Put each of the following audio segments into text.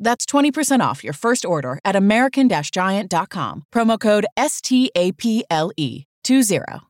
That's 20% off your first order at American Giant.com. Promo code STAPLE 20.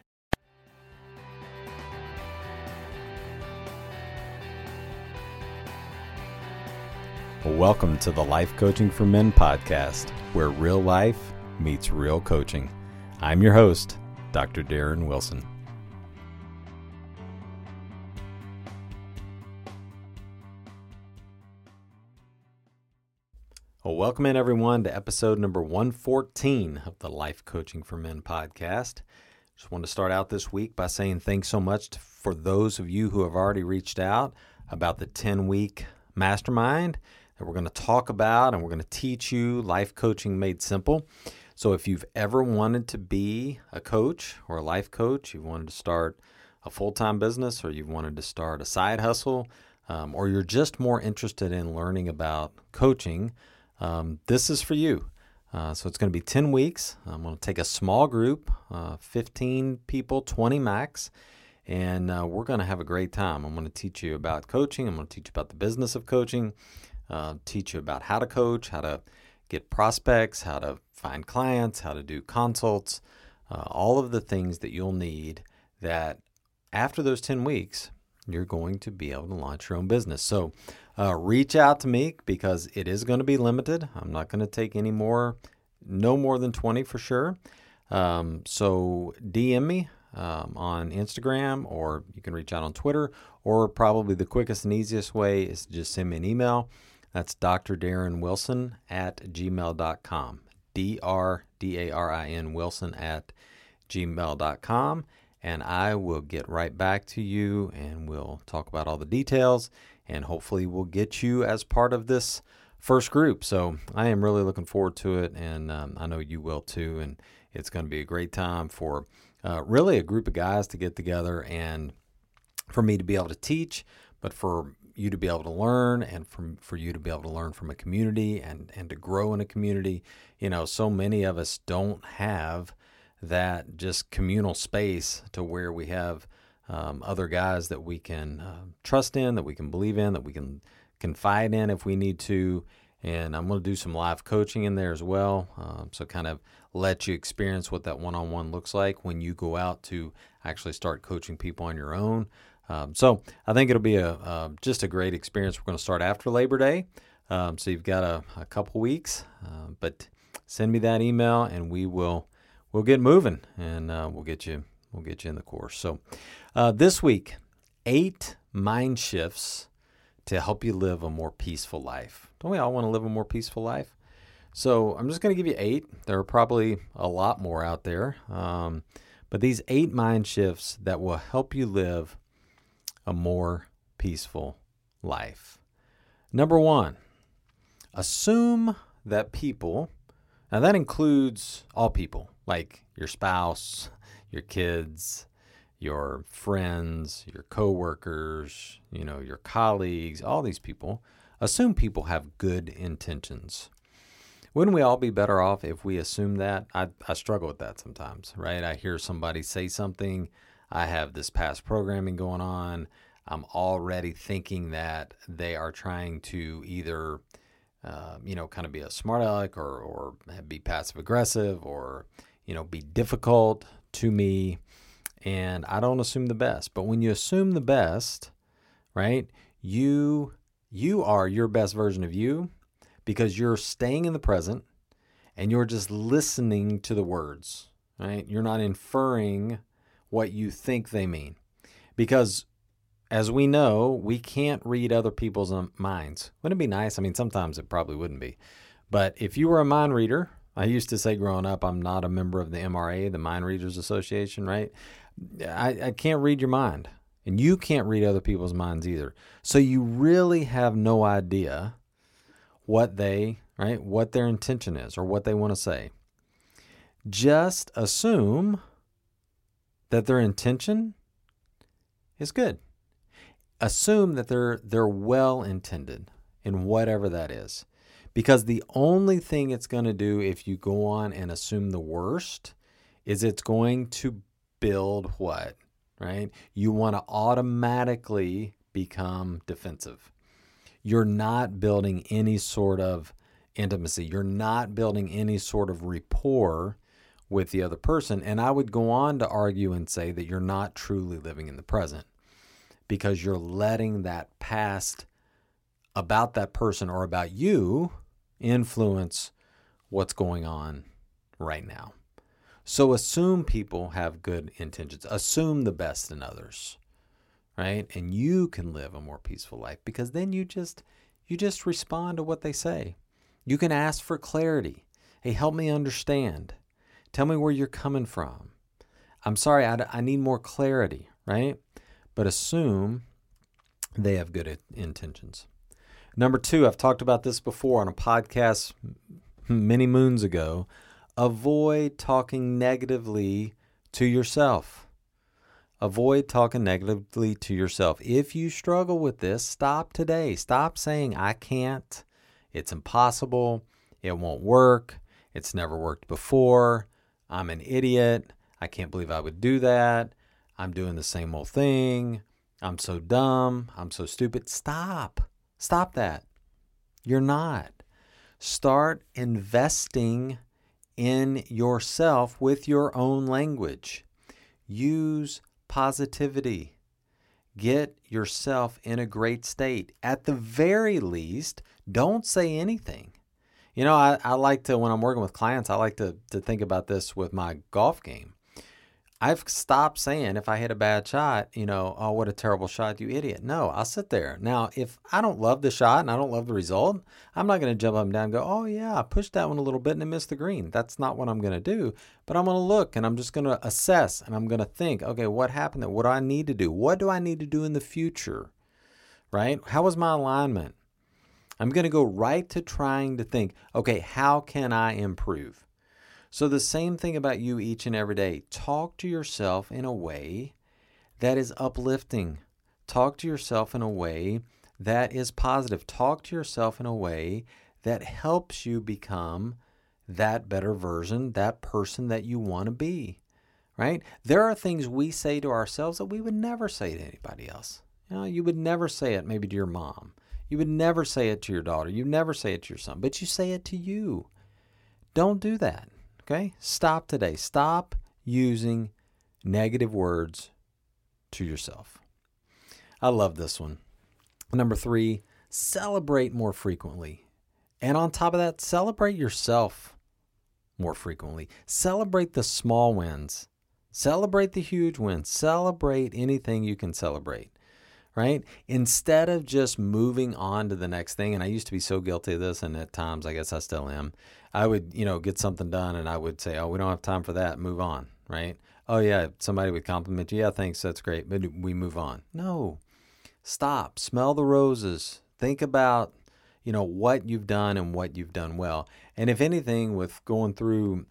Welcome to the Life Coaching for Men podcast, where real life meets real coaching. I'm your host, Dr. Darin Wilson. Well, welcome in everyone to episode number 114 of the Life Coaching for Men podcast. Just want to start out this week by saying thanks so much to, for those of you who have already reached out about the 10 week mastermind that we're going to talk about and we're going to teach you life coaching made simple. So, if you've ever wanted to be a coach or a life coach, you've wanted to start a full time business or you've wanted to start a side hustle, um, or you're just more interested in learning about coaching, um, this is for you. Uh, so, it's going to be 10 weeks. I'm going to take a small group, uh, 15 people, 20 max, and uh, we're going to have a great time. I'm going to teach you about coaching, I'm going to teach you about the business of coaching uh, teach you about how to coach, how to get prospects, how to find clients, how to do consults, uh, all of the things that you'll need that after those 10 weeks, you're going to be able to launch your own business. So uh, reach out to me because it is going to be limited. I'm not going to take any more, no more than 20 for sure. Um, so DM me um, on Instagram or you can reach out on Twitter, or probably the quickest and easiest way is to just send me an email. That's Dr. Darin Wilson at gmail.com. D R D A R I N Wilson at gmail.com. And I will get right back to you and we'll talk about all the details and hopefully we'll get you as part of this first group. So I am really looking forward to it and um, I know you will too. And it's going to be a great time for uh, really a group of guys to get together and for me to be able to teach, but for you to be able to learn and from for you to be able to learn from a community and and to grow in a community. You know so many of us don't have that just communal space to where we have um, other guys that we can uh, trust in that we can believe in that we can confide in if we need to. And i'm going to do some live coaching in there as well um, so kind of let you experience what that one-on-one looks like when you go out to actually start coaching people on your own um, so I think it'll be a uh, just a great experience. We're going to start after Labor Day, um, so you've got a, a couple weeks. Uh, but send me that email, and we will we'll get moving, and uh, we'll get you we'll get you in the course. So uh, this week, eight mind shifts to help you live a more peaceful life. Don't we all want to live a more peaceful life? So I'm just going to give you eight. There are probably a lot more out there. Um, but these eight mind shifts that will help you live a more peaceful life. Number one, assume that people, now that includes all people, like your spouse, your kids, your friends, your coworkers, you know, your colleagues, all these people, assume people have good intentions. Wouldn't we all be better off if we assume that? I, I struggle with that sometimes, right? I hear somebody say something, I have this past programming going on, I'm already thinking that they are trying to either, uh, you know, kind of be a smart aleck or, or be passive aggressive or, you know, be difficult to me. And I don't assume the best. But when you assume the best, right, you you are your best version of you because you're staying in the present and you're just listening to the words, right? You're not inferring what you think they mean. Because as we know, we can't read other people's um, minds. Wouldn't it be nice? I mean, sometimes it probably wouldn't be. But if you were a mind reader, I used to say growing up, I'm not a member of the MRA, the Mind Readers Association, right? I, I can't read your mind. And you can't read other people's minds either. So you really have no idea what they, right, what their intention is or what they want to say. Just assume that their intention is good assume that they're they're well intended in whatever that is. Because the only thing it's going to do if you go on and assume the worst is it's going to build what? Right? You want to automatically become defensive. You're not building any sort of intimacy. You're not building any sort of rapport with the other person. And I would go on to argue and say that you're not truly living in the present because you're letting that past about that person or about you influence what's going on right now. So assume people have good intentions. Assume the best in others. Right? And you can live a more peaceful life because then you just you just respond to what they say. You can ask for clarity. Hey, help me understand. Tell me where you're coming from. I'm sorry, I, I need more clarity, right? but assume they have good intentions. Number two, I've talked about this before on a podcast many moons ago. Avoid talking negatively to yourself. Avoid talking negatively to yourself. If you struggle with this, stop today. Stop saying, I can't, it's impossible, it won't work, it's never worked before, I'm an idiot, I can't believe I would do that, I'm doing the same old thing. I'm so dumb. I'm so stupid. Stop. Stop that. You're not. Start investing in yourself with your own language. Use positivity. Get yourself in a great state. At the very least, don't say anything. You know, I, I like to, when I'm working with clients, I like to, to think about this with my golf game. I've stopped saying if I hit a bad shot, you know, oh, what a terrible shot, you idiot. No, I'll sit there. Now, if I don't love the shot and I don't love the result, I'm not going to jump up and down and go, oh, yeah, I pushed that one a little bit and I missed the green. That's not what I'm going to do. But I'm going to look and I'm just going to assess and I'm going to think, okay, what happened there? What do I need to do? What do I need to do in the future? Right? How was my alignment? I'm going to go right to trying to think, okay, how can I improve? So, the same thing about you each and every day. Talk to yourself in a way that is uplifting. Talk to yourself in a way that is positive. Talk to yourself in a way that helps you become that better version, that person that you want to be. Right? There are things we say to ourselves that we would never say to anybody else. You know, you would never say it maybe to your mom. You would never say it to your daughter. You never say it to your son, but you say it to you. Don't do that. Okay? Stop today. Stop using negative words to yourself. I love this one. Number three, celebrate more frequently. And on top of that, celebrate yourself more frequently. Celebrate the small wins. Celebrate the huge wins. Celebrate anything you can celebrate right? Instead of just moving on to the next thing, and I used to be so guilty of this, and at times I guess I still am. I would, you know, get something done and I would say, oh, we don't have time for that, move on, right? Oh, yeah, somebody would compliment you. Yeah, thanks. That's great. But we move on. No. Stop. Smell the roses. Think about, you know, what you've done and what you've done well. And if anything, with going through,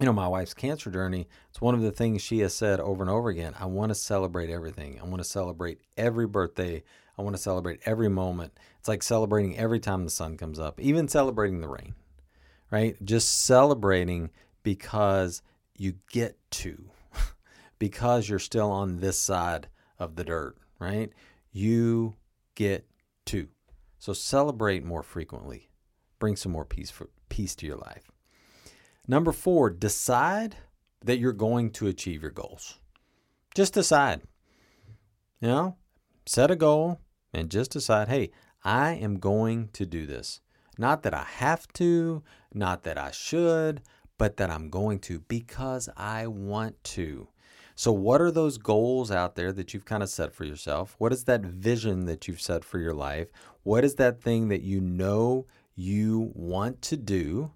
you know, my wife's cancer journey, it's one of the things she has said over and over again. I want to celebrate everything. I want to celebrate every birthday. I want to celebrate every moment. It's like celebrating every time the sun comes up, even celebrating the rain, right? Just celebrating because you get to, because you're still on this side of the dirt, right? You get to. So celebrate more frequently. Bring some more peace for peace to your life. Number 4, decide that you're going to achieve your goals. Just decide. You know, set a goal and just decide, "Hey, I am going to do this." Not that I have to, not that I should, but that I'm going to because I want to. So, what are those goals out there that you've kind of set for yourself? What is that vision that you've set for your life? What is that thing that you know you want to do?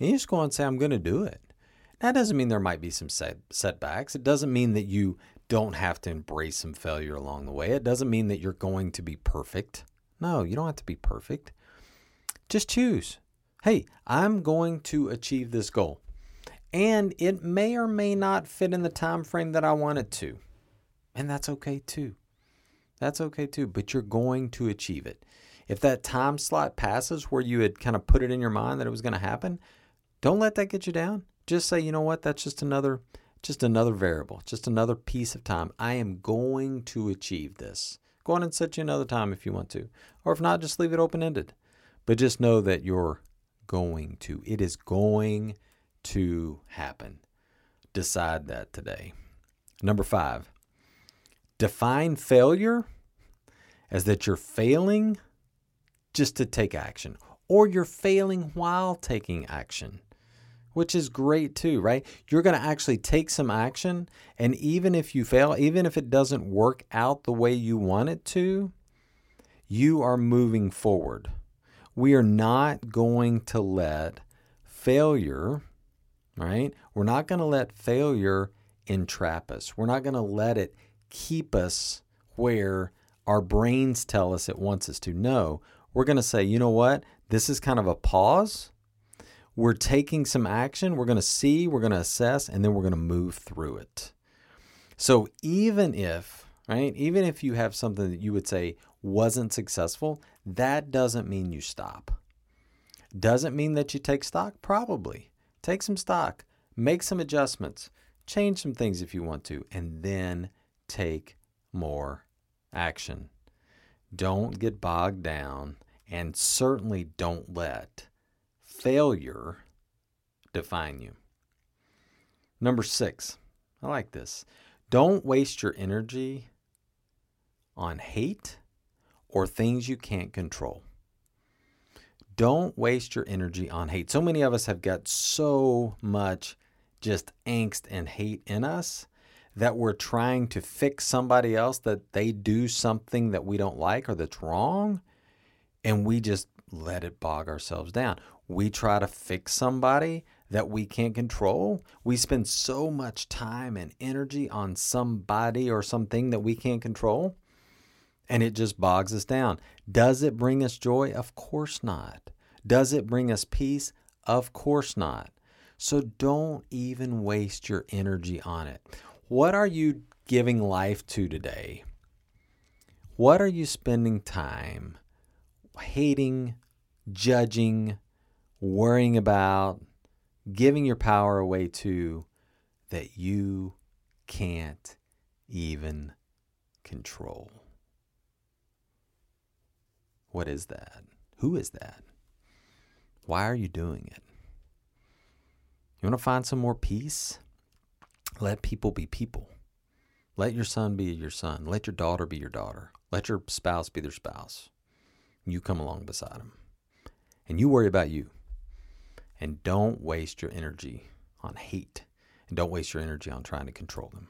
And you just go and say, I'm going to do it. That doesn't mean there might be some set- setbacks. It doesn't mean that you don't have to embrace some failure along the way. It doesn't mean that you're going to be perfect. No, you don't have to be perfect. Just choose. Hey, I'm going to achieve this goal and it may or may not fit in the time frame that I want it to. And that's okay too. That's okay too, but you're going to achieve it. If that time slot passes where you had kind of put it in your mind that it was going to happen, don't let that get you down. Just say, you know what, that's just another just another variable, just another piece of time. I am going to achieve this. Go on and set you another time if you want to. Or if not, just leave it open ended. But just know that you're going to. It is going to happen. Decide that today. Number five, define failure as that you're failing just to take action, or you're failing while taking action, which is great too, right? You're going to actually take some action, and even if you fail, even if it doesn't work out the way you want it to, you are moving forward. We are not going to let failure right? We're not going to let failure entrap us. We're not going to let it keep us where our brains tell us it wants us to. No, we're going to say, you know what? This is kind of a pause. We're taking some action. We're going to see, we're going to assess, and then we're going to move through it. So even if, right, even if you have something that you would say wasn't successful, that doesn't mean you stop. Doesn't mean that you take stock? Probably. Take some stock, make some adjustments, change some things if you want to, and then take more action. Don't get bogged down, and certainly don't let failure define you. Number six, I like this. Don't waste your energy on hate or things you can't control. Don't waste your energy on hate. So many of us have got so much just angst and hate in us that we're trying to fix somebody else that they do something that we don't like or that's wrong, and we just let it bog ourselves down. We try to fix somebody that we can't control. We spend so much time and energy on somebody or something that we can't control and it just bogs us down. Does it bring us joy? Of course not. Does it bring us peace? Of course not. So don't even waste your energy on it. What are you giving life to today? What are you spending time hating, judging, worrying about, giving your power away to that you can't even control? What is that? Who is that? Why are you doing it? You want to find some more peace? Let people be people. Let your son be your son. Let your daughter be your daughter. Let your spouse be their spouse. You come along beside them. And you worry about you. And don't waste your energy on hate. And don't waste your energy on trying to control them.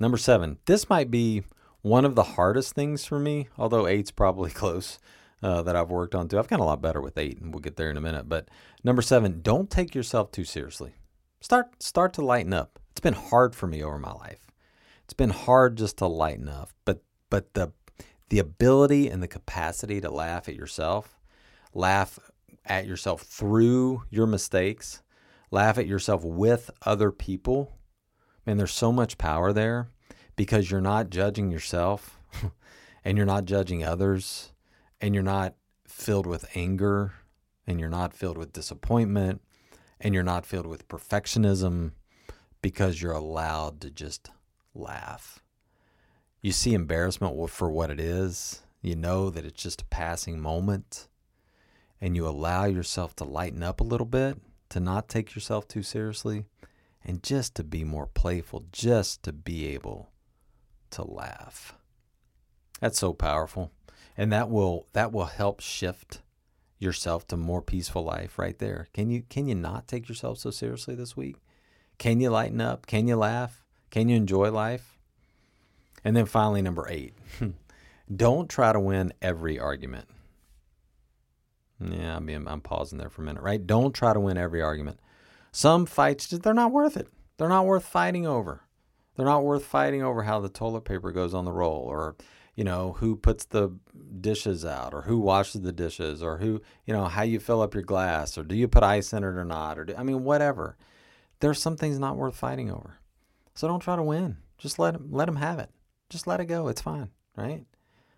Number seven, this might be one of the hardest things for me, although eight's probably close, uh, that I've worked on too. I've gotten a lot better with eight, and we'll get there in a minute. But number seven, don't take yourself too seriously. Start start to lighten up. It's been hard for me over my life. It's been hard just to lighten up, but but the the ability and the capacity to laugh at yourself, laugh at yourself through your mistakes, laugh at yourself with other people. Man, there's so much power there because you're not judging yourself and you're not judging others and you're not filled with anger and you're not filled with disappointment and you're not filled with perfectionism because you're allowed to just laugh. You see embarrassment for what it is. You know that it's just a passing moment. And you allow yourself to lighten up a little bit, to not take yourself too seriously, and just to be more playful, just to be able to laugh. That's so powerful. And that will that will help shift yourself to more peaceful life right there. Can you can you not take yourself so seriously this week? Can you lighten up? Can you laugh? Can you enjoy life? And then finally number 8. Don't try to win every argument. Yeah, I mean I'm pausing there for a minute, right? Don't try to win every argument. Some fights they're not worth it. They're not worth fighting over. They're not worth fighting over how the toilet paper goes on the roll or you know, who puts the dishes out or who washes the dishes or who, you know, how you fill up your glass or do you put ice in it or not? Or do, I mean, whatever. There's some things not worth fighting over. So don't try to win. Just let them, let them have it. Just let it go. It's fine, right?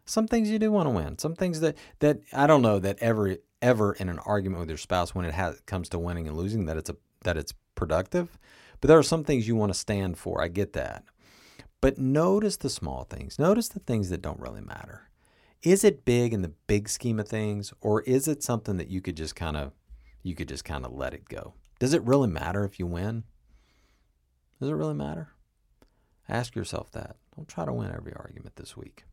Some things you do want to win. Some things that, that I don't know that ever, ever in an argument with your spouse when it has, comes to winning and losing that it's a, that it's productive. But there are some things you want to stand for. I get that. But notice the small things. Notice the things that don't really matter. Is it big in the big scheme of things or is it something that you could just kind of you could just kind of let it go? Does it really matter if you win? Does it really matter? Ask yourself that. Don't try to win every argument this week.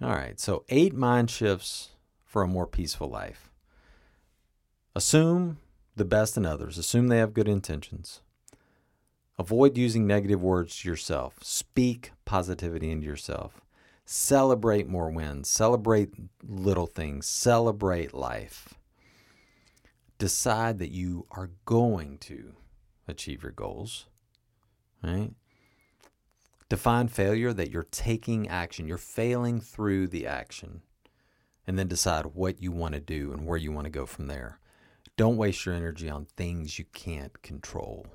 All right, so eight mind shifts for a more peaceful life. Assume the best in others, assume they have good intentions. Avoid using negative words to yourself. Speak positivity into yourself. Celebrate more wins. Celebrate little things. Celebrate life. Decide that you are going to achieve your goals. Right? Define failure that you're taking action. You're failing through the action. And then decide what you want to do and where you want to go from there. Don't waste your energy on things you can't control.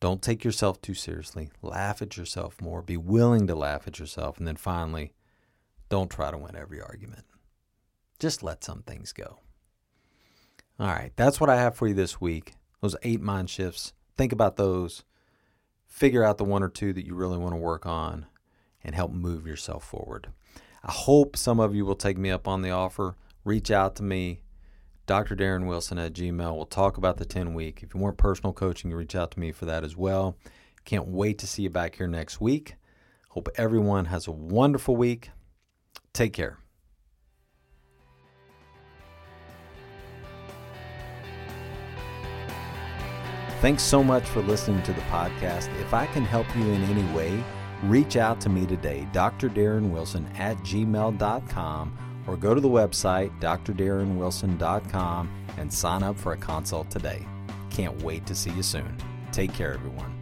Don't take yourself too seriously. Laugh at yourself more. Be willing to laugh at yourself. And then finally, don't try to win every argument. Just let some things go. All right, that's what I have for you this week. Those eight mind shifts. Think about those. Figure out the one or two that you really want to work on and help move yourself forward. I hope some of you will take me up on the offer. Reach out to me. Dr. Darin Wilson at Gmail. We'll talk about the 10 week. If you want personal coaching, you reach out to me for that as well. Can't wait to see you back here next week. Hope everyone has a wonderful week. Take care. Thanks so much for listening to the podcast. If I can help you in any way, reach out to me today, Dr. Darin Wilson at gmail.com or go to the website, drdarinwilson.com, and sign up for a consult today. Can't wait to see you soon. Take care, everyone.